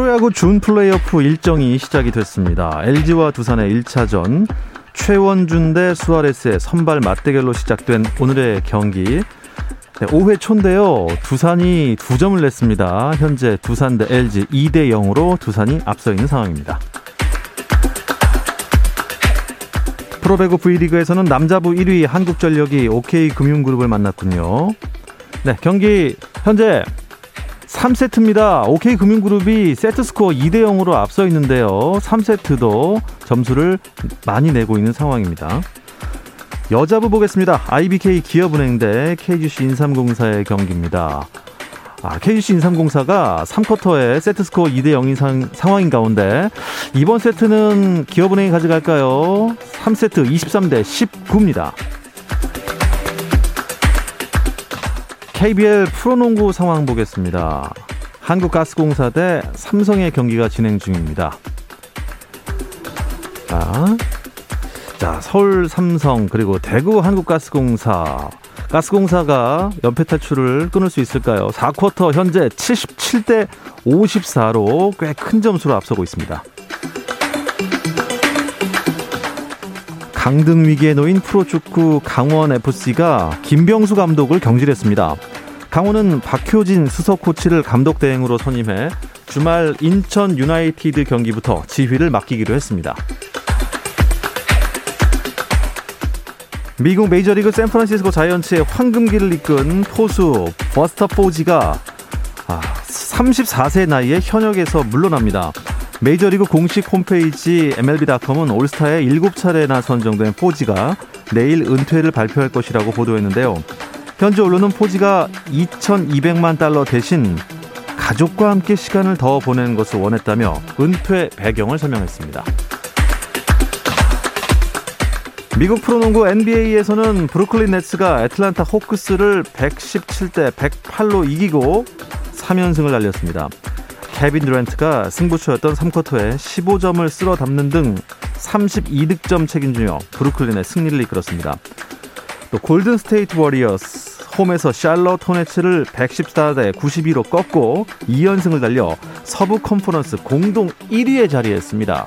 프로야구 준 플레이오프 일정이 시작이 됐습니다. LG와 두산의 1차전 최원준 대 수아레스의 선발 맞대결로 시작된 오늘의 경기 네, 5회 초인데요. 두산이 두 점을 냈습니다. 현재 두산 대 LG 2대 0으로 두산이 앞서 있는 상황입니다. 프로배구 V리그에서는 남자부 1위 한국전력이 OK금융그룹을 만났군요. 네, 경기 현재 3세트입니다. OK금융그룹이 세트 스코어 2대 0으로 앞서 있는데요. 3세트도 점수를 많이 내고 있는 상황입니다. 여자부 보겠습니다. IBK 기업은행 대 KGC 인삼공사의 경기입니다. 아, KGC 인삼공사가 3쿼터에 세트 스코어 2대 0인 상, 상황인 가운데 이번 세트는 기업은행이 가져갈까요? 3세트 23대 19입니다. KBL 프로농구 상황 보겠습니다. 한국가스공사 대 삼성의 경기가 진행 중입니다. 자, 자, 서울 삼성 그리고 대구 한국가스공사 가스공사가 연패 탈출을 끊을 수 있을까요? 4쿼터 현재 77대 54로 꽤 큰 점수로 앞서고 있습니다. 강등 위기에 놓인 프로축구 강원 FC가 김병수 감독을 경질했습니다. 강원은 박효진 수석 코치를 감독 대행으로 선임해 주말 인천 유나이티드 경기부터 지휘를 맡기기로 했습니다. 미국 메이저리그 샌프란시스코 자이언츠의 황금기를 이끈 포수 버스터 포지가 34세 아, 나이에 현역에서 물러납니다. 메이저리그 공식 홈페이지 MLB.com은 올스타에 7차례나 선정된 포지가 내일 은퇴를 발표할 것이라고 보도했는데요. 현재 언론은 포지가 2,200만 달러 대신 가족과 함께 시간을 더 보내는 것을 원했다며 은퇴 배경을 설명했습니다. 미국 프로농구 NBA에서는 브루클린 네츠가 애틀란타 호크스를 117대 108로 이기고 3연승을 날렸습니다. 케빈 드란트가 승부처였던 3쿼터에 15점을 쓸어 담는 등 32득점 책임지며 브루클린의 승리를 이끌었습니다. 또 골든 스테이트 워리어스 홈에서 샬럿 호네츠를 114대 92로 꺾고 2연승을 달려 서부 컨퍼런스 공동 1위에 자리했습니다.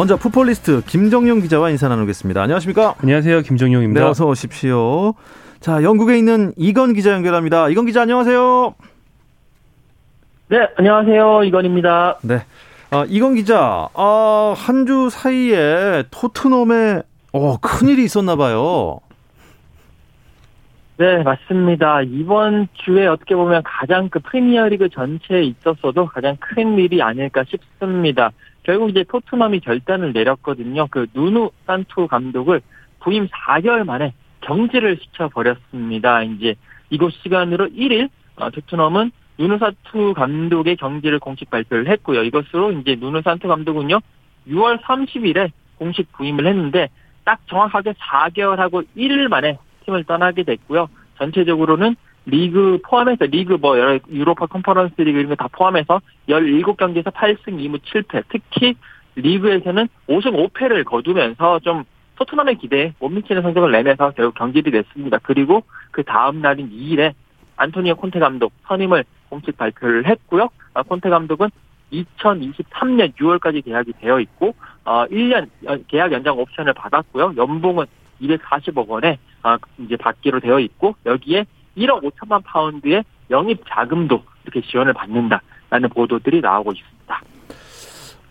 먼저 풋볼리스트 김정용 기자와 인사 나누겠습니다. 안녕하십니까? 안녕하세요. 김정용입니다. 네, 어서 오십시오. 자, 영국에 있는 이건 기자 연결합니다. 이건 기자 안녕하세요. 네, 안녕하세요. 이건입니다. 네. 아, 이건 기자, 아, 한 주 사이에 토트넘에 어, 큰일이 있었나 봐요. 네, 맞습니다. 이번 주에 어떻게 보면 가장 그 프리미어리그 전체에 있었어도 가장 큰 일이 아닐까 싶습니다. 결국 이제 토트넘이 결단을 내렸거든요. 그 누누 산투 감독을 부임 4개월 만에 경질을 시켜버렸습니다. 이제 이곳 시간으로 1일 어, 토트넘은 누누 산투 감독의 경질을 공식 발표를 했고요. 이것으로 이제 누누 산투 감독은요 6월 30일에 공식 부임을 했는데 딱 정확하게 4개월하고 1일 만에 팀을 떠나게 됐고요. 전체적으로는 리그 포함해서 리그 뭐 여러 유로파 컨퍼런스 리그 이런 거 다 포함해서 17경기에서 8승 2무 7패 특히 리그에서는 5승 5패를 거두면서 좀 토트넘의 기대에 못 미치는 성적을 내면서 결국 경질이 됐습니다. 그리고 그 다음 날인 2일에 안토니오 콘테 감독 선임을 공식 발표를 했고요. 아, 콘테 감독은 2023년 6월까지 계약이 되어 있고 어 1년 계약 연장 옵션을 받았고요. 연봉은 240억 원에 아, 이제 받기로 되어 있고 여기에 1억 5천만 파운드의 영입 자금도 이렇게 지원을 받는다라는 보도들이 나오고 있습니다.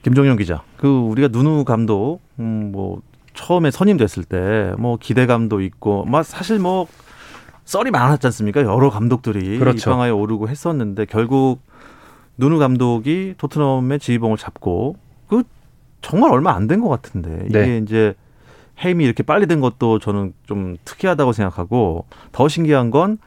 김종현 기자, 그 우리가 누누 감독 음, 뭐 처음에 선임됐을 때 뭐 기대감도 있고, 막 사실 뭐 썰이 많았지 않습니까? 여러 감독들이 그렇죠. 입방아에 오르고 했었는데 결국 누누 감독이 토트넘의 지휘봉을 잡고 그 정말 얼마 안 된 것 같은데 이게 네. 이제 해임이 이렇게 빨리 된 것도 저는 좀 특이하다고 생각하고 더 신기한 건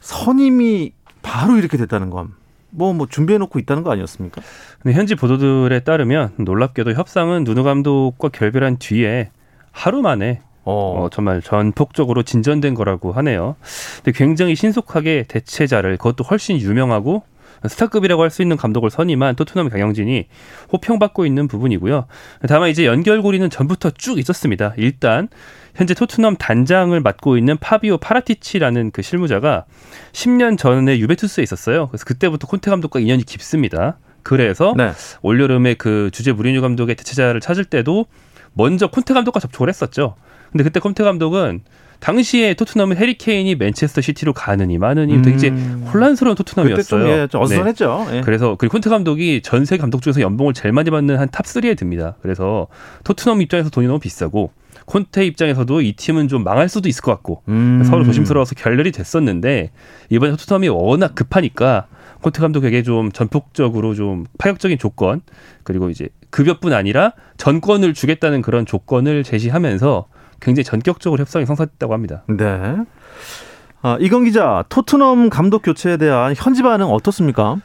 선임이 바로 이렇게 됐다는 건 뭐 뭐 준비해 놓고 있다는 거 아니었습니까? 근데 현지 보도들에 따르면 놀랍게도 협상은 누누 감독과 결별한 뒤에 하루 만에 어, 어, 정말 전폭적으로 진전된 거라고 하네요. 근데 굉장히 신속하게 대체자를 그것도 훨씬 유명하고 스타급이라고 할 수 있는 감독을 선임한 토트넘 경영진이 호평받고 있는 부분이고요. 다만 이제 연결고리는 전부터 쭉 있었습니다. 일단 현재 토트넘 단장을 맡고 있는 파비오 파라티치라는 그 실무자가 10년 전에 유벤투스에 있었어요. 그래서 그때부터 콘테 감독과 인연이 깊습니다. 그래서 네. 올여름에 그 주제 무리뉴 감독의 대체자를 찾을 때도 먼저 콘테 감독과 접촉을 했었죠. 근데 그때 콘테 감독은 당시에 토트넘은 해리 케인이 맨체스터 시티로 가느니 마느니 되게 이제 음. 혼란스러운 그때 토트넘이었어요. 좀, 예, 좀 네. 어수선했죠. 예. 그래서 그리고 콘테 감독이 전 세계 감독 중에서 연봉을 제일 많이 받는 한 top 3에 듭니다. 그래서 토트넘 입장에서 돈이 너무 비싸고 콘테 입장에서도 이 팀은 좀 망할 수도 있을 것 같고 음. 서로 조심스러워서 결렬이 됐었는데 이번에 토트넘이 워낙 급하니까 콘테 감독에게 좀 전폭적으로 좀 파격적인 조건 그리고 이제 급여뿐 아니라 전권을 주겠다는 그런 조건을 제시하면서 굉장히 전격적으로 협상이 성사됐다고 합니다. 네. 아, 이건 기자, 토트넘 감독 교체에 대한 현지 반응 어떻습니까?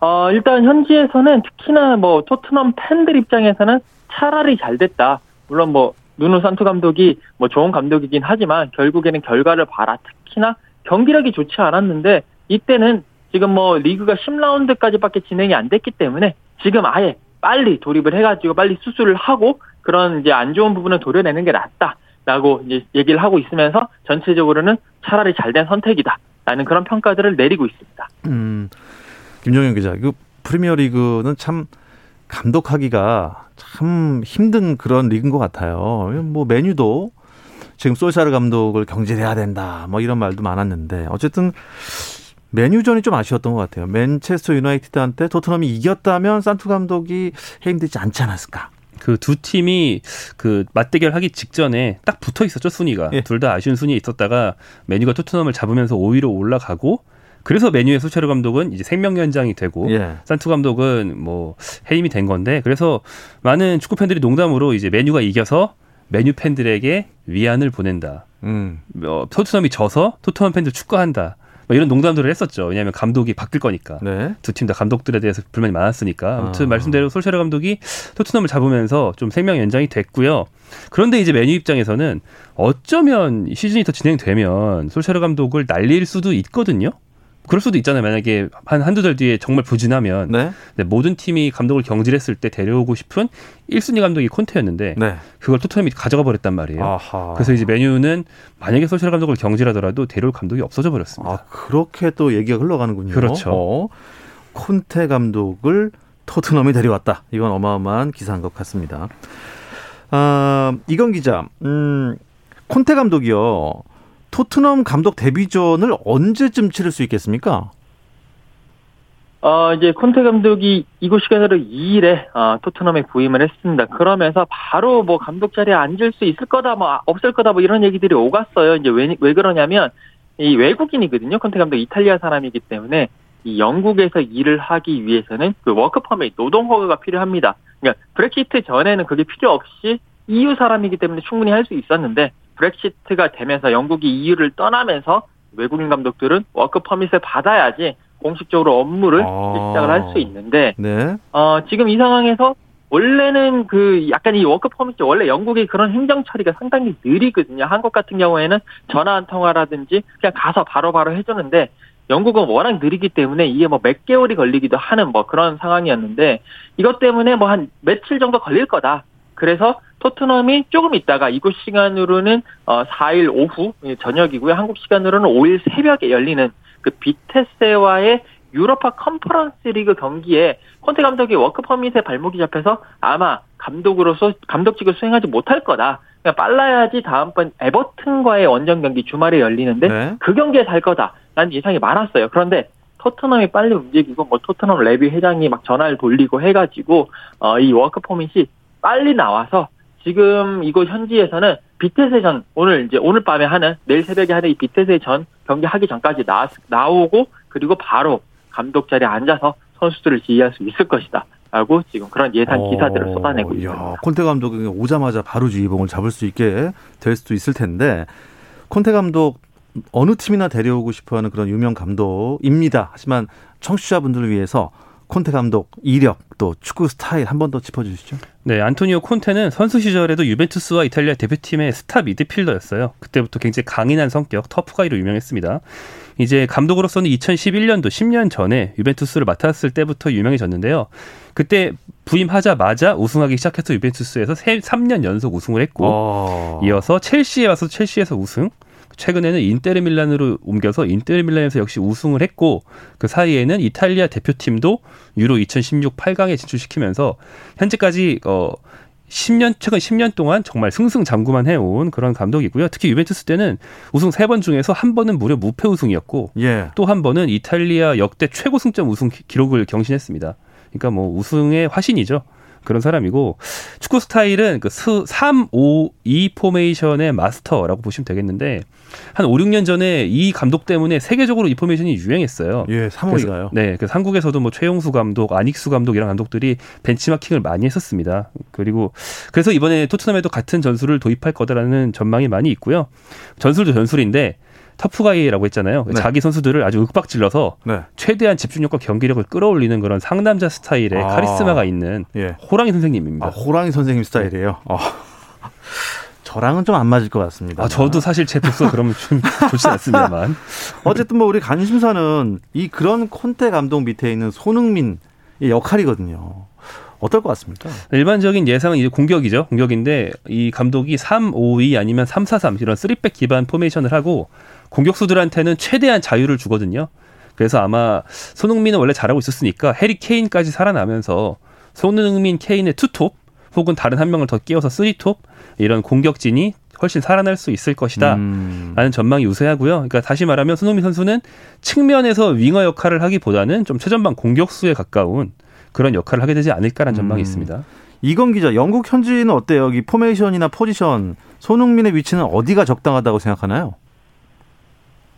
어, 일단 현지에서는 특히나 뭐 토트넘 팬들 입장에서는 차라리 잘 됐다. 물론 뭐 누누 산투 감독이 뭐 좋은 감독이긴 하지만 결국에는 결과를 봐라. 특히나 경기력이 좋지 않았는데 이때는 지금 뭐 리그가 10라운드까지밖에 진행이 안 됐기 때문에 지금 아예 빨리 돌입을 해가지고 빨리 수술을 하고 그런 이제 안 좋은 부분을 도려내는 게 낫다라고 이제 얘기를 하고 있으면서 전체적으로는 차라리 잘된 선택이다라는 그런 평가들을 내리고 있습니다. 음, 김종현 기자, 그 프리미어 리그는 참 감독하기가 참 힘든 그런 리그인 것 같아요. 뭐 메뉴도 지금 솔샤르 감독을 경질해야 된다, 뭐 이런 말도 많았는데 어쨌든 메뉴전이 좀 아쉬웠던 것 같아요. 맨체스터 유나이티드한테 토트넘이 이겼다면 산투 감독이 해임되지 않지 않았을까? 그 두 팀이 그 맞대결 하기 직전에 딱 붙어 있었죠 순위가 예. 둘다 아쉬운 순위에 있었다가 메뉴가 토트넘을 잡으면서 5위로 올라가고 그래서 메뉴의 소체르 감독은 이제 생명 연장이 되고 예. 산투 감독은 뭐 해임이 된 건데 그래서 많은 축구 팬들이 농담으로 이제 메뉴가 이겨서 메뉴 팬들에게 위안을 보낸다. 음. 어, 토트넘이 져서 토트넘 팬들 축구한다. 뭐 이런 농담들을 했었죠. 왜냐하면 감독이 바뀔 거니까. 네. 두팀 다 감독들에 대해서 불만이 많았으니까 아무튼 아. 말씀대로 솔샤르 감독이 토트넘을 잡으면서 좀 생명 연장이 됐고요. 그런데 이제 메뉴 입장에서는 어쩌면 시즌이 더 진행되면 솔샤르 감독을 날릴 수도 있거든요. 그럴 수도 있잖아요. 만약에 한 한두 달 뒤에 정말 부진하면 네. 근데 모든 팀이 감독을 경질했을 때 데려오고 싶은 1순위 감독이 콘테였는데 네. 그걸 토트넘이 가져가 버렸단 말이에요. 아하. 그래서 이제 메뉴는 만약에 솔샤르 감독을 경질하더라도 데려올 감독이 없어져 버렸습니다. 아, 그렇게 또 얘기가 흘러가는군요. 그렇죠. 어, 콘테 감독을 토트넘이 데려왔다. 이건 어마어마한 기사인 것 같습니다. 아, 이건 기자, 음, 콘테 감독이요. 토트넘 감독 데뷔전을 언제쯤 치를 수 있겠습니까? 어, 이제 콘테 감독이 이곳 시간으로 2일에 어, 토트넘에 부임을 했습니다. 그러면서 바로 뭐 감독 자리에 앉을 수 있을 거다, 뭐 없을 거다, 뭐 이런 얘기들이 오갔어요. 이제 왜, 왜 그러냐면 이 외국인이거든요. 콘테 감독 이탈리아 사람이기 때문에 이 영국에서 일을 하기 위해서는 그 work permit 노동 허가가 필요합니다. 그러니까 브렉시트 전에는 그게 필요 없이 EU 사람이기 때문에 충분히 할 수 있었는데 브렉시트가 되면서 영국이 EU를 떠나면서 외국인 감독들은 워크 퍼밋을 받아야지 공식적으로 업무를 아. 시작을 할 수 있는데 네. 어, 지금 이 상황에서 원래는 그 약간 이 워크 퍼밋이 원래 영국의 그런 행정 처리가 상당히 느리거든요. 한국 같은 경우에는 전화 한 통화라든지 그냥 가서 바로바로 바로 해주는데 영국은 워낙 느리기 때문에 이게 뭐 몇 개월이 걸리기도 하는 뭐 그런 상황이었는데 이것 때문에 뭐 한 며칠 정도 걸릴 거다. 그래서 토트넘이 조금 있다가 이곳 시간으로는 어 4일 오후 저녁이고요. 한국 시간으로는 5일 새벽에 열리는 그 비테세와의 유로파 컨퍼런스 리그 경기에 콘테 감독이 워크 퍼밋에 발목이 잡혀서 아마 감독으로서 감독직을 수행하지 못할 거다. 그냥 빨라야지 다음번 에버튼과의 원정 경기 주말에 열리는데 네. 그 경기에 설 거다라는 예상이 많았어요. 그런데 토트넘이 빨리 움직이고 뭐 토트넘 레비 회장이 막 전화를 돌리고 해가지고 어, 이 워크 퍼밋이 빨리 나와서 지금 이곳 현지에서는 비테세 전 오늘 이제 오늘 밤에 하는 내일 새벽에 하는 이 비테세 전 경기 하기 전까지 나, 나오고 그리고 바로 감독 자리에 앉아서 선수들을 지휘할 수 있을 것이다. 라고 지금 그런 예상 어, 기사들을 쏟아내고 어, 있습니다. 콘테 감독이 오자마자 바로 지휘봉을 잡을 수 있게 될 수도 있을 텐데 콘테 감독 어느 팀이나 데려오고 싶어하는 그런 유명 감독입니다. 하지만 청취자분들을 위해서 콘테 감독 이력 또 축구 스타일 한 번 더 짚어주시죠. 네, 안토니오 콘테는 선수 시절에도 유벤투스와 이탈리아 대표팀의 스타 미드필더였어요. 그때부터 굉장히 강인한 성격, 터프가이로 유명했습니다. 이제 감독으로서는 2011년도 10년 전에 유벤투스를 맡았을 때부터 유명해졌는데요. 그때 부임하자마자 우승하기 시작해서 유벤투스에서 3년 연속 우승을 했고 어... 이어서 첼시에 와서 첼시에서 우승, 최근에는 인테르 밀란으로 옮겨서 인테르 밀란에서 역시 우승을 했고 그 사이에는 이탈리아 대표팀도 유로 2016 8강에 진출시키면서 현재까지 어 10년 최근 10년 동안 정말 승승장구만 해온 그런 감독이고요. 특히 유벤투스 때는 우승 세번 중에서 한 번은 무려 무패 우승이었고 예. 또 한 번은 이탈리아 역대 최고 승점 우승 기록을 경신했습니다. 그러니까 뭐 우승의 화신이죠. 그런 사람이고 축구 스타일은 그 3, 5, 2 포메이션의 마스터라고 보시면 되겠는데 한 5, 6년 전에 이 감독 때문에 세계적으로 이 포메이션이 유행했어요. 예, 3, 5, 2가요. 네, 그래서 한국에서도 뭐 최용수 감독, 안익수 감독 이런 감독들이 벤치마킹을 많이 했었습니다. 그리고 그래서 이번에 토트넘에도 같은 전술을 도입할 거다라는 전망이 많이 있고요. 전술도 전술인데 터프가이라고 했잖아요. 네. 자기 선수들을 아주 윽박질러서 네. 최대한 집중력과 경기력을 끌어올리는 그런 상남자 스타일의 아. 카리스마가 있는 예. 호랑이 선생님입니다. 아, 호랑이 선생님 스타일이에요. 어. 저랑은 좀 안 맞을 것 같습니다. 아, 저도 사실 제 독서 그러면 좀 좋지 않습니다만. 어쨌든 뭐 우리 관심사는 이 그런 콘테 감독 밑에 있는 손흥민의 역할이거든요. 어떨 것 같습니까? 일반적인 예상은 이제 공격이죠. 공격인데 이 감독이 3, 5, 2 아니면 3, 4, 3 이런 3백 기반 포메이션을 하고 공격수들한테는 최대한 자유를 주거든요. 그래서 아마 손흥민은 원래 잘하고 있었으니까 해리 케인까지 살아나면서 손흥민, 케인의 투톱 혹은 다른 한 명을 더 끼워서 쓰리톱 이런 공격진이 훨씬 살아날 수 있을 것이다. 음. 라는 전망이 우세하고요. 그러니까 다시 말하면 손흥민 선수는 측면에서 윙어 역할을 하기보다는 좀 최전방 공격수에 가까운 그런 역할을 하게 되지 않을까라는 음. 전망이 있습니다. 이건 기자, 영국 현지는 어때요? 이 포메이션이나 포지션, 손흥민의 위치는 어디가 적당하다고 생각하나요?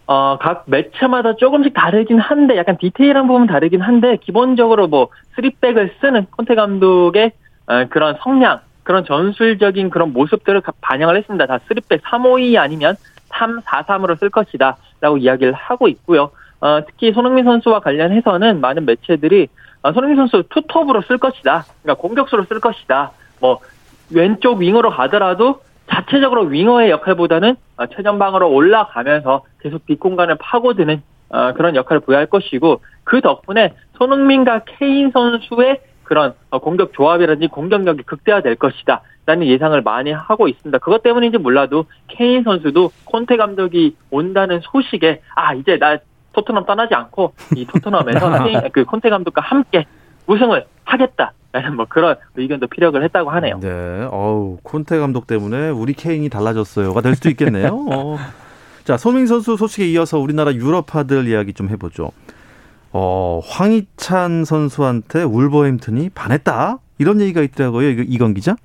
어, 각 매체마다 조금씩 다르긴 한데, 약간 디테일한 부분 다르긴 한데, 기본적으로 뭐, 쓰리백을 쓰는 콘테 감독의 어, 그런 성향, 그런 전술적인 그런 모습들을 반영을 했습니다. 다 쓰리백 352 아니면 343으로 쓸 것이다. 라고 이야기를 하고 있고요. 어, 특히 손흥민 선수와 관련해서는 많은 매체들이 어, 손흥민 선수 투톱으로 쓸 것이다. 그러니까 공격수로 쓸 것이다. 뭐, 왼쪽 윙어로 가더라도 자체적으로 윙어의 역할보다는 어, 최전방으로 올라가면서 계속 뒷공간을 파고드는 어, 그런 역할을 부여할 것이고 그 덕분에 손흥민과 케인 선수의 그런 어, 공격 조합이라든지 공격력이 극대화될 것이다. 라는 예상을 많이 하고 있습니다. 그것 때문인지 몰라도 케인 선수도 콘테 감독이 온다는 소식에 아 이제 나 토트넘 떠나지 않고 이 토트넘에서 케인, 그 콘테 감독과 함께 우승을 하겠다. 뭐 그런 의견도 피력을 했다고 하네요. 네. 어우, 콘테 감독 때문에 우리 케인이 달라졌어요가 될 수도 있겠네요. 어. 자, 손흥민 선수 소식에 이어서 우리나라 유럽파들 이야기 좀 해보죠. 어, 황희찬 선수한테 울버햄튼이 반했다? 이런 얘기가 있더라고요. 이건 기자?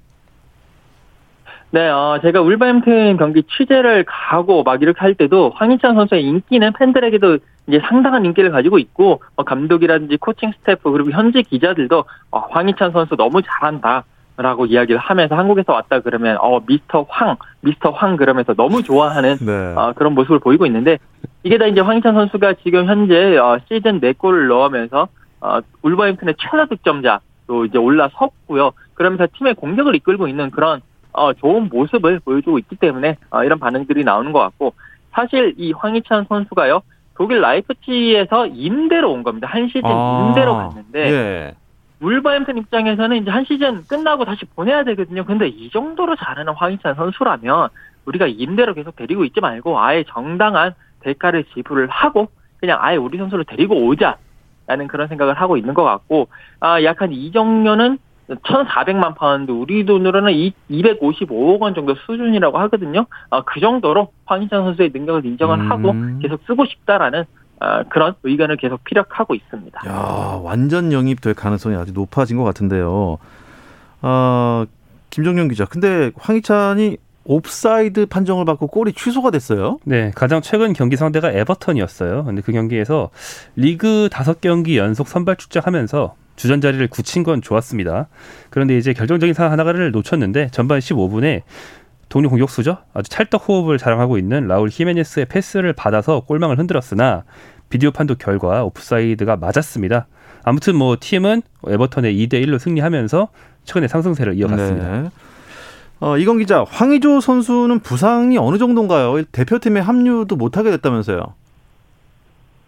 네, 어, 제가 울버햄튼 경기 취재를 가고 막 이렇게 할 때도 황희찬 선수의 인기는 팬들에게도 이제 상당한 인기를 가지고 있고 어, 감독이라든지 코칭 스태프 그리고 현지 기자들도 어, 황희찬 선수 너무 잘한다. 라고 이야기를 하면서 한국에서 왔다 그러면 어 미스터 황 미스터 황 그러면서 너무 좋아하는 네. 어, 그런 모습을 보이고 있는데 이게 다 이제 황희찬 선수가 지금 현재 어, 시즌 4골을 넣으면서 어, 울버햄튼의 최다 득점자 또 이제 올라섰고요. 그러면서 팀의 공격을 이끌고 있는 그런 어, 좋은 모습을 보여주고 있기 때문에 어, 이런 반응들이 나오는 것 같고 사실 이 황희찬 선수가요 독일 라이프치히에서 임대로 온 겁니다. 한 시즌 아, 임대로 갔는데 예. 울버햄튼 입장에서는 이제 한 시즌 끝나고 다시 보내야 되거든요. 근데 이 정도로 잘하는 황희찬 선수라면 우리가 임대로 계속 데리고 있지 말고 아예 정당한 대가를 지불을 하고 그냥 아예 우리 선수를 데리고 오자 라는 그런 생각을 하고 있는 것 같고 아 약한 이적료는 1,400만 파운드 우리 돈으로는 255억 원 정도 수준이라고 하거든요. 아, 그 정도로 황희찬 선수의 능력을 인정을 음. 하고 계속 쓰고 싶다라는 아, 그런 의견을 계속 피력하고 있습니다. 야, 완전 영입될 가능성이 아주 높아진 것 같은데요. 아, 김정용 기자. 근데 황희찬이 옵사이드 판정을 받고 골이 취소가 됐어요. 네, 가장 최근 경기 상대가 에버턴이었어요. 근데 그 경기에서 리그 다섯 경기 연속 선발 출장하면서 주전 자리를 굳힌 건 좋았습니다. 그런데 이제 결정적인 상황 하나를 놓쳤는데 전반 15분에 동료 공격수죠. 아주 찰떡 호흡을 자랑하고 있는 라울 히메네스의 패스를 받아서 골망을 흔들었으나 비디오 판독 결과 오프사이드가 맞았습니다. 아무튼 뭐 팀은 에버턴의 2대 1로 승리하면서 최근에 상승세를 이어갔습니다. 네. 어, 이건 기자, 황의조 선수는 부상이 어느 정도인가요? 대표팀에 합류도 못하게 됐다면서요?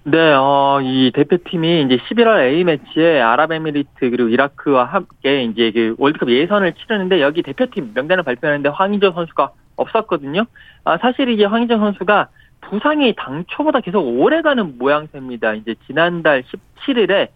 네, 어, 이 대표팀이 이제 11월 A매치에 아랍에미리트 그리고 이라크와 함께 이제 그 월드컵 예선을 치르는데 여기 대표팀 명단을 발표하는데 황희조 선수가 없었거든요. 아, 사실 이제 황희조 선수가 부상이 당초보다 계속 오래가는 모양새입니다. 이제 지난달 17일에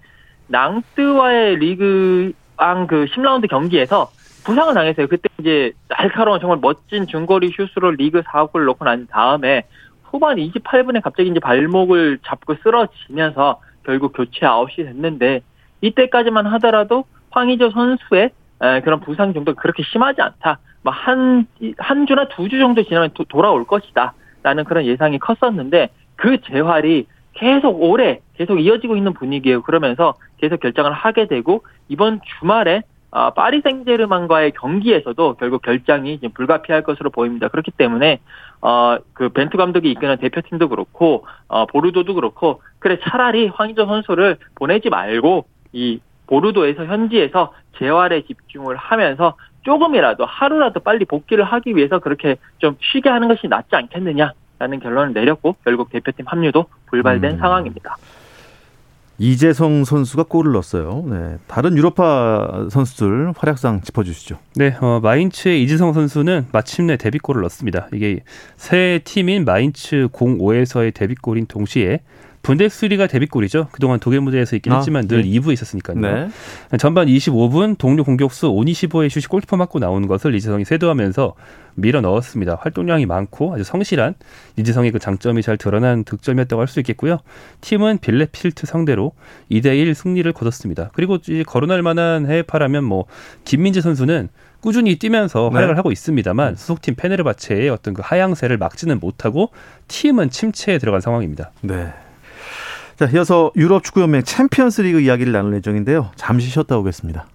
낭뜨와의 리그왕 그 10라운드 경기에서 부상을 당했어요. 그때 이제 날카로운 정말 멋진 중거리 슛으로 리그 4골을 넣고 난 다음에 후반 28분에 갑자기 이제 발목을 잡고 쓰러지면서 결국 교체 아웃이 됐는데 이때까지만 하더라도 황의조 선수의 에, 그런 부상 정도가 그렇게 심하지 않다. 뭐 한, 한 주나 두 주 정도 지나면 도, 돌아올 것이다. 라는 그런 예상이 컸었는데 그 재활이 계속 오래 계속 이어지고 있는 분위기예요. 그러면서 계속 결정을 하게 되고 이번 주말에 아, 파리 생제르맹과의 경기에서도 결국 결장이 불가피할 것으로 보입니다. 그렇기 때문에 어, 그 벤투 감독이 이끄는 대표팀도 그렇고 어, 보르도도 그렇고 그래 차라리 황희조 선수를 보내지 말고 이 보르도에서 현지에서 재활에 집중을 하면서 조금이라도 하루라도 빨리 복귀를 하기 위해서 그렇게 좀 쉬게 하는 것이 낫지 않겠느냐라는 결론을 내렸고 결국 대표팀 합류도 불발된 음. 상황입니다. 이재성 선수가 골을 넣었어요. 네. 다른 유로파 선수들 활약상 짚어주시죠. 네, 어, 마인츠의 이지성 선수는 마침내 데뷔골을 넣었습니다. 이게 새 팀인 마인츠 05에서의 데뷔골인 동시에 분데스리가 데뷔골이죠. 그동안 독일 무대에서 있긴 아, 했지만 늘 네. 2부에 있었으니까요. 네. 전반 25분 동료 공격수 오니시보의 슛이 골키퍼 맞고 나오는 것을 이지성이 세도하면서 밀어 넣었습니다. 활동량이 많고 아주 성실한 이재성의 그 장점이 잘 드러난 득점이었다고 할 수 있겠고요. 팀은 빌레펠트 상대로 2대1 승리를 거뒀습니다. 그리고 이제 거론할 만한 해외파라면 뭐 김민재 선수는 꾸준히 뛰면서 네. 활약을 하고 있습니다만 소속팀 페네르바체의 어떤 그 하향세를 막지는 못하고 팀은 침체에 들어간 상황입니다. 네. 자, 이어서 유럽 축구연맹 챔피언스 리그 이야기를 나눌 예정인데요. 잠시 쉬었다 오겠습니다.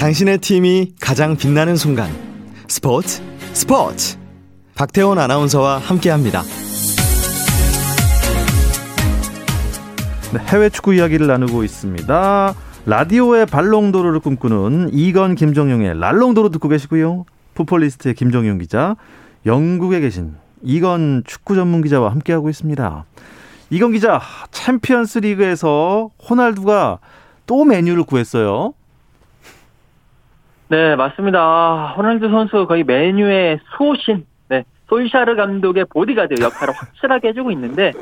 당신의 팀이 가장 빛나는 순간 스포츠 스포츠 박태원 아나운서와 함께합니다. 네, 해외 축구 이야기를 나누고 있습니다. 라디오의 발롱도르를 꿈꾸는 이건 김정용의 랄롱도르 듣고 계시고요. 풋볼리스트의 김정용 기자, 영국에 계신 이건 축구 전문 기자와 함께하고 있습니다. 이건 기자, 챔피언스 리그에서 호날두가 또 맨유를 구했어요. 네, 맞습니다. 아, 호날두 선수 거의 메뉴의 수호신, 네, 솔샤르 감독의 보디가드 역할을 확실하게 해주고 있는데,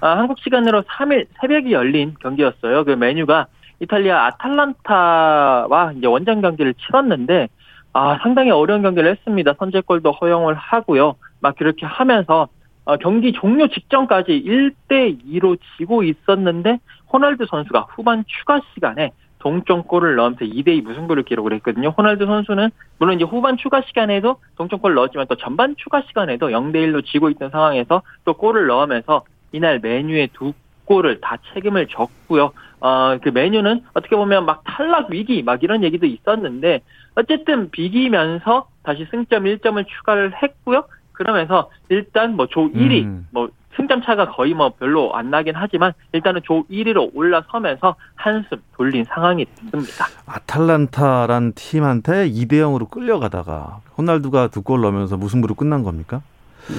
아, 한국 시간으로 3일 새벽이 열린 경기였어요. 그 메뉴가 이탈리아 아탈란타와 이제 원정 경기를 치렀는데, 아, 상당히 어려운 경기를 했습니다. 선제골도 허용을 하고요. 막 그렇게 하면서, 어, 경기 종료 직전까지 1대 2로 지고 있었는데, 호날두 선수가 후반 추가 시간에 동점골을 넣으면서 2대2 무승부를 기록을 했거든요. 호날두 선수는 물론 이제 후반 추가 시간에도 동점골을 넣었지만 또 전반 추가 시간에도 0대1로 지고 있던 상황에서 또 골을 넣으면서 이날 메뉴의 두 골을 다 책임을 졌고요. 어, 그 메뉴는 어떻게 보면 막 탈락 위기 막 이런 얘기도 있었는데 어쨌든 비기면서 다시 승점 1점을 추가를 했고요. 그러면서 일단 뭐 조 1위 음. 뭐 승점 차가 거의 뭐 별로 안 나긴 하지만 일단은 조 1위로 올라서면서 한숨 돌린 상황이 됐습니다. 아탈란타란 팀한테 2대 0으로 끌려가다가 호날두가 두 골 넣으면서 무승부로 끝난 겁니까?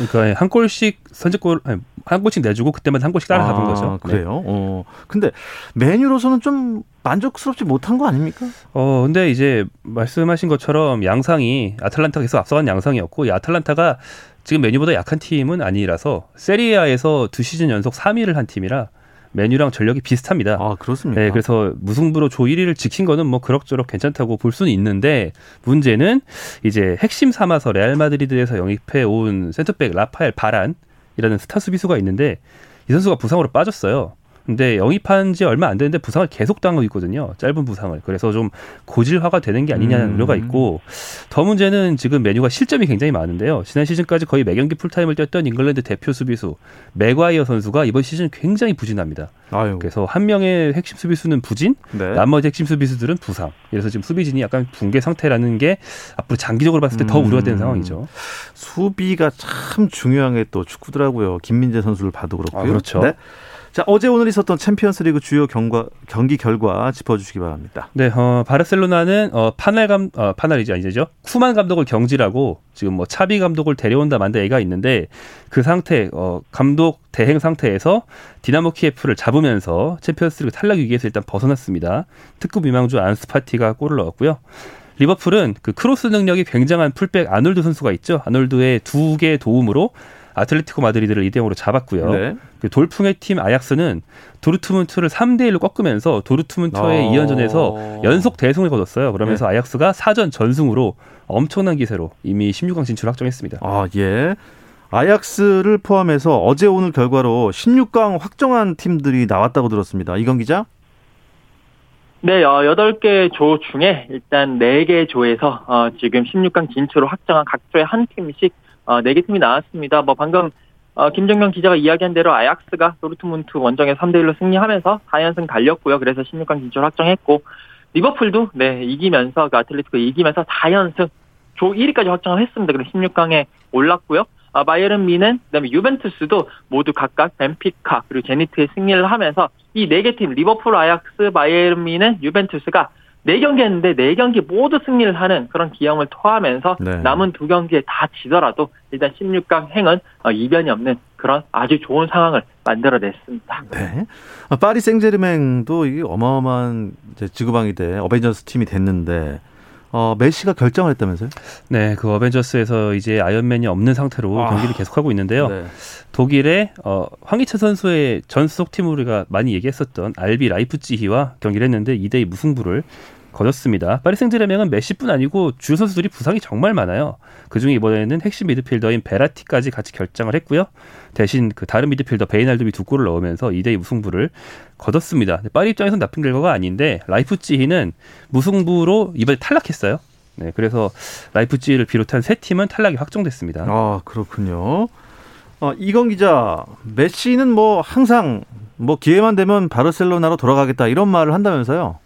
그러니까 한 골씩 선제골 아니, 한 골씩 내주고 그때마다 한 골씩 따라잡은 아, 거죠. 네. 그래요? 어. 근데 메뉴로서는 좀 만족스럽지 못한 거 아닙니까? 어, 근데 이제 말씀하신 것처럼 양상이 아탈란타가 계속 앞서간 양상이었고 이 아탈란타가 지금 메뉴보다 약한 팀은 아니라서 세리아에서 두 시즌 연속 3위를 한 팀이라 맨유랑 전력이 비슷합니다. 아, 그렇습니까? 네, 그래서 무승부로 조 1위를 지킨 거는 뭐 그럭저럭 괜찮다고 볼 수는 있는데 문제는 이제 핵심 삼아서 레알 마드리드에서 영입해 온 센터백 라파엘 바란이라는 스타 수비수가 있는데 이 선수가 부상으로 빠졌어요. 근데 영입한 지 얼마 안 됐는데 부상을 계속 당하고 있거든요. 짧은 부상을. 그래서 좀 고질화가 되는 게 아니냐는 음. 우려가 있고 더 문제는 지금 맨유가 실점이 굉장히 많은데요. 지난 시즌까지 거의 매경기 풀타임을 뛰었던 잉글랜드 대표 수비수 맥과이어 선수가 이번 시즌 굉장히 부진합니다. 아유. 그래서 한 명의 핵심 수비수는 부진, 네. 나머지 핵심 수비수들은 부상. 그래서 지금 수비진이 약간 붕괴 상태라는 게 앞으로 장기적으로 봤을 때더 음. 우려가 되는 상황이죠. 수비가 참 중요한 게 또 축구더라고요. 김민재 선수를 봐도 그렇고요. 아, 그렇죠. 네. 자, 어제 오늘 있었던 챔피언스리그 주요 경과, 경기 결과 짚어주시기 바랍니다. 네, 어, 바르셀로나는 어, 파날 감, 어, 파날이지 아니죠? 쿠만 감독을 경질하고 지금 뭐 차비 감독을 데려온다 만다 애가 있는데 그 상태, 어, 감독 대행 상태에서 디나모 키예프를 잡으면서 챔피언스리그 탈락 위기에서 일단 벗어났습니다. 특급 유망주 안수 파티가 골을 넣었고요. 리버풀은 그 크로스 능력이 굉장한 풀백 아놀드 선수가 있죠. 아놀드의 두 개의 도움으로 아틀레티코 마드리드를 2대 0으로 잡았고요. 네. 그 돌풍의 팀 아약스는 도르트문트를 3대 1로 꺾으면서 도르트문트와의 어. 2연전에서 연속 대승을 거뒀어요. 그러면서 아약스가 4전 전승으로 엄청난 기세로 이미 16강 진출 확정했습니다. 아, 예. 아약스를 포함해서 어제 오늘 결과로 16강 확정한 팀들이 나왔다고 들었습니다. 이건 기자? 네, 어, 8개 조 중에 일단 4개 조에서 어, 지금 16강 진출을 확정한 각 조에 한 팀씩 어, 4개 팀이 나왔습니다. 뭐 방금 어, 김정경 기자가 이야기한 대로 아약스가 도르트문트 원정에 3대 1로 승리하면서 4연승 달렸고요. 그래서 16강 진출 확정했고 리버풀도 네, 이기면서 그 아틀레티코 이기면서 4연승 조 1위까지 확정을 했습니다. 그래서 16강에 올랐고요. 아, 바이에른 미는 그다음에 유벤투스도 모두 각각 벤피카 그리고 제니트에 승리를 하면서 이 네 개 팀 리버풀, 아약스, 바이에른 미는 유벤투스가 네 경기 했는데 네 경기 모두 승리를 하는 그런 기염을 토하면서 네. 남은 두 경기에 다 지더라도 일단 16강 행은 어, 이변이 없는 그런 아주 좋은 상황을 만들어냈습니다. 네. 아, 파리 생제르맹도 이게 어마어마한 이제 지구방위대 어벤져스 팀이 됐는데 어, 메시가 결장을 했다면서요? 네, 그 어벤져스에서 이제 아이언맨이 없는 상태로 아. 경기를 계속하고 있는데요. 네. 독일의 어, 황희찬 선수의 전 소속 팀 우리가 많이 얘기했었던 RB 라이프치히와 경기를 했는데 2대2 무승부를 거뒀습니다. 파리 생제르맹은 메시뿐 아니고 주 선수들이 부상이 정말 많아요. 그중에 이번에는 핵심 미드필더인 베라티까지 같이 결장을 했고요. 대신 그 다른 미드필더 베이날둠이 두 골을 넣으면서 2대2 무승부를 거뒀습니다. 파리 입장에서는 나쁜 결과가 아닌데 라이프치히는 무승부로 이번에 탈락했어요. 네, 그래서 라이프치히를 비롯한 세 팀은 탈락이 확정됐습니다. 아, 그렇군요. 어, 이건 기자, 메시는 뭐 항상 뭐 기회만 되면 바르셀로나로 돌아가겠다 이런 말을 한다면서요?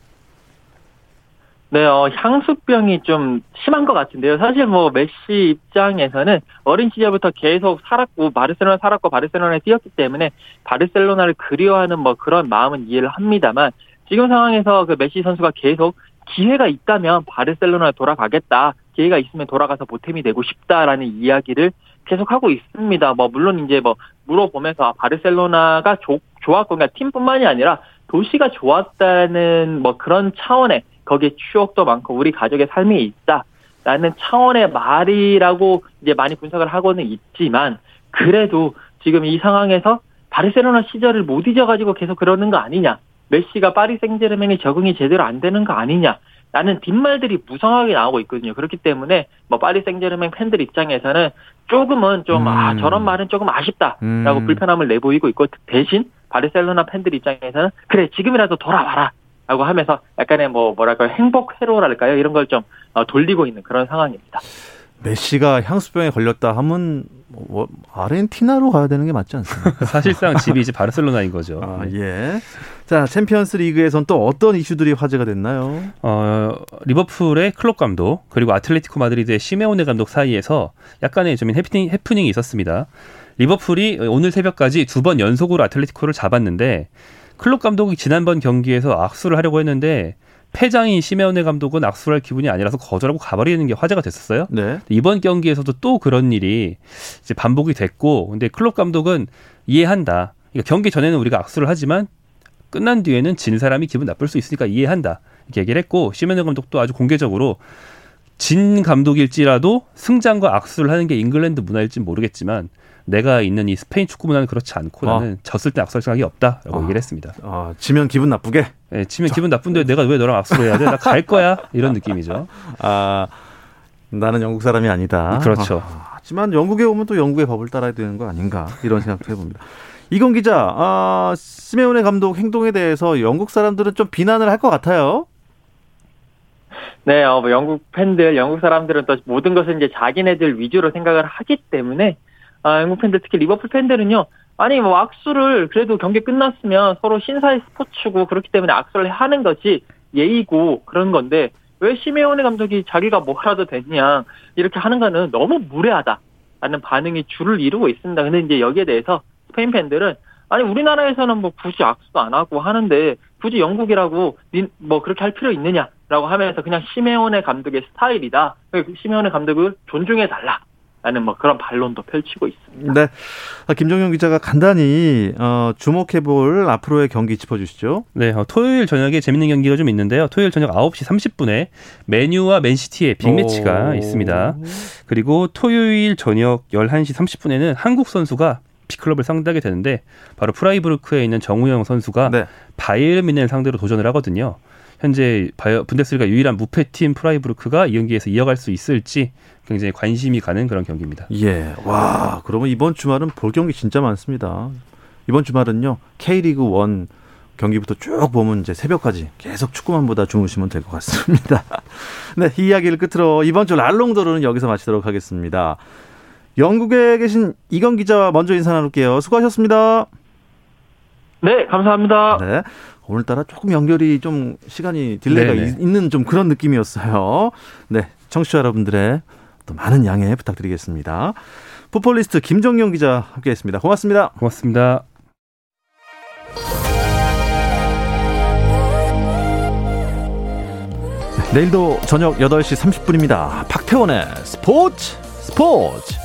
네, 어, 향수병이 좀 심한 것 같은데요. 사실 뭐 메시 입장에서는 어린 시절부터 계속 살았고 바르셀로나 살았고 바르셀로나에 뛰었기 때문에 바르셀로나를 그리워하는 뭐 그런 마음은 이해를 합니다만 지금 상황에서 그 메시 선수가 계속 기회가 있다면 바르셀로나에 돌아가겠다. 기회가 있으면 돌아가서 보탬이 되고 싶다라는 이야기를 계속하고 있습니다. 뭐 물론 이제 뭐 물어보면서 아, 바르셀로나가 좋, 좋았고 그러니까 팀뿐만이 아니라 도시가 좋았다는 뭐 그런 차원의 거기에 추억도 많고 우리 가족의 삶이 있다라는 차원의 말이라고 이제 많이 분석을 하고는 있지만 그래도 지금 이 상황에서 바르셀로나 시절을 못 잊어가지고 계속 그러는 거 아니냐 메시가 파리 생제르맹에 적응이 제대로 안 되는 거 아니냐 라는 뒷말들이 무성하게 나오고 있거든요. 그렇기 때문에 뭐 파리 생제르맹 팬들 입장에서는 조금은 좀아 음. 저런 말은 조금 아쉽다라고 음. 불편함을 내보이고 있고 대신 바르셀로나 팬들 입장에서는 그래 지금이라도 돌아와라 라고 하면서 약간의 뭐 뭐랄까요 행복 회로랄까요 이런 걸좀 어, 돌리고 있는 그런 상황입니다. 메시가 향수병에 걸렸다 하면 뭐 아르헨티나로 가야 되는 게 맞지 않습니까? 사실상 집이 이제 바르셀로나인 거죠. 아, 예. 자, 챔피언스 리그에선 또 어떤 이슈들이 화제가 됐나요? 어, 리버풀의 클롭 감독 그리고 아틀레티코 마드리드의 시메오네 감독 사이에서 약간의 좀 해프닝, 해프닝이 있었습니다. 리버풀이 오늘 새벽까지 두 번 연속으로 아틀레티코를 잡았는데 클롭 감독이 지난번 경기에서 악수를 하려고 했는데 패장인 시메오네 감독은 악수할 기분이 아니라서 거절하고 가버리는 게 화제가 됐었어요. 네. 이번 경기에서도 또 그런 일이 이제 반복이 됐고, 근데 클롭 감독은 이해한다. 그러니까 경기 전에는 우리가 악수를 하지만 끝난 뒤에는 진 사람이 기분 나쁠 수 있으니까 이해한다. 이렇게 얘기를 했고, 시메오네 감독도 아주 공개적으로 진 감독일지라도 승장과 악수를 하는 게 잉글랜드 문화일지 모르겠지만 내가 있는 이 스페인 축구 문화는 그렇지 않고 아. 나는 졌을 때 악수할 생각이 없다라고 아. 얘기를 했습니다. 어, 지면 기분 나쁘게. 예, 치면 기분 나쁜데 내가 왜 너랑 악수를 해야 돼? 나 갈 거야. 이런 느낌이죠. 아, 나는 영국 사람이 아니다. 그렇죠. 아, 하지만 영국에 오면 또 영국의 법을 따라야 되는 거 아닌가 이런 생각도 해봅니다. 이건 기자, 아, 시메오네 감독 행동에 대해서 영국 사람들은 좀 비난을 할 것 같아요. 네, 어, 뭐 영국 팬들, 영국 사람들은 또 모든 것을 이제 자기네들 위주로 생각을 하기 때문에 아, 영국 팬들 특히 리버풀 팬들은요. 아니 뭐 악수를 그래도 경기 끝났으면 서로 신사의 스포츠고 그렇기 때문에 악수를 하는 것이 예의고 그런 건데 왜 시메오네 감독이 자기가 뭐라도 됐냐 이렇게 하는 거는 너무 무례하다라는 반응이 줄을 이루고 있습니다. 근데 이제 여기에 대해서 스페인 팬들은 아니 우리나라에서는 뭐 굳이 악수도 안 하고 하는데 굳이 영국이라고 닌- 뭐 그렇게 할 필요 있느냐라고 하면서 그냥 시메오네 감독의 스타일이다. 그 시메오네 감독을 존중해 달라 라는 뭐 그런 반론도 펼치고 있습니다. 네. 아, 김정용 기자가 간단히 어, 주목해볼 앞으로의 경기 짚어주시죠. 네, 어, 토요일 저녁에 재밌는 경기가 좀 있는데요. 토요일 저녁 9시 30분에 맨유와 맨시티의 빅매치가 오. 있습니다. 그리고 토요일 저녁 11시 30분에는 한국 선수가 빅클럽을 상대하게 되는데 바로 프라이부르크에 있는 정우영 선수가 네. 바이에른 뮌헨 상대로 도전을 하거든요. 현재 분데스리가 유일한 무패팀 프라이부르크가 이 경기에서 이어갈 수 있을지 굉장히 관심이 가는 그런 경기입니다. 예. 와, 그러면 이번 주말은 볼 경기 진짜 많습니다. 이번 주말은요, K리그 1 경기부터 쭉 보면 이제 새벽까지 계속 축구만 보다 주무시면 될 것 같습니다. 네, 이 이야기를 끝으로 이번 주 랄롱도르는 여기서 마치도록 하겠습니다. 영국에 계신 이건 기자와 먼저 인사 나눌게요. 수고하셨습니다. 네, 감사합니다. 네. 오늘따라 조금 연결이 좀 시간이 딜레이가 네네. 있- 있는 좀 그런 느낌이었어요. 네. 청취자 여러분들의 또 많은 양해 부탁드리겠습니다. 풋볼리스트 김정용 기자 함께 했습니다. 고맙습니다. 고맙습니다. 내일도 저녁 8시 30분입니다. 박태원의 스포츠 스포츠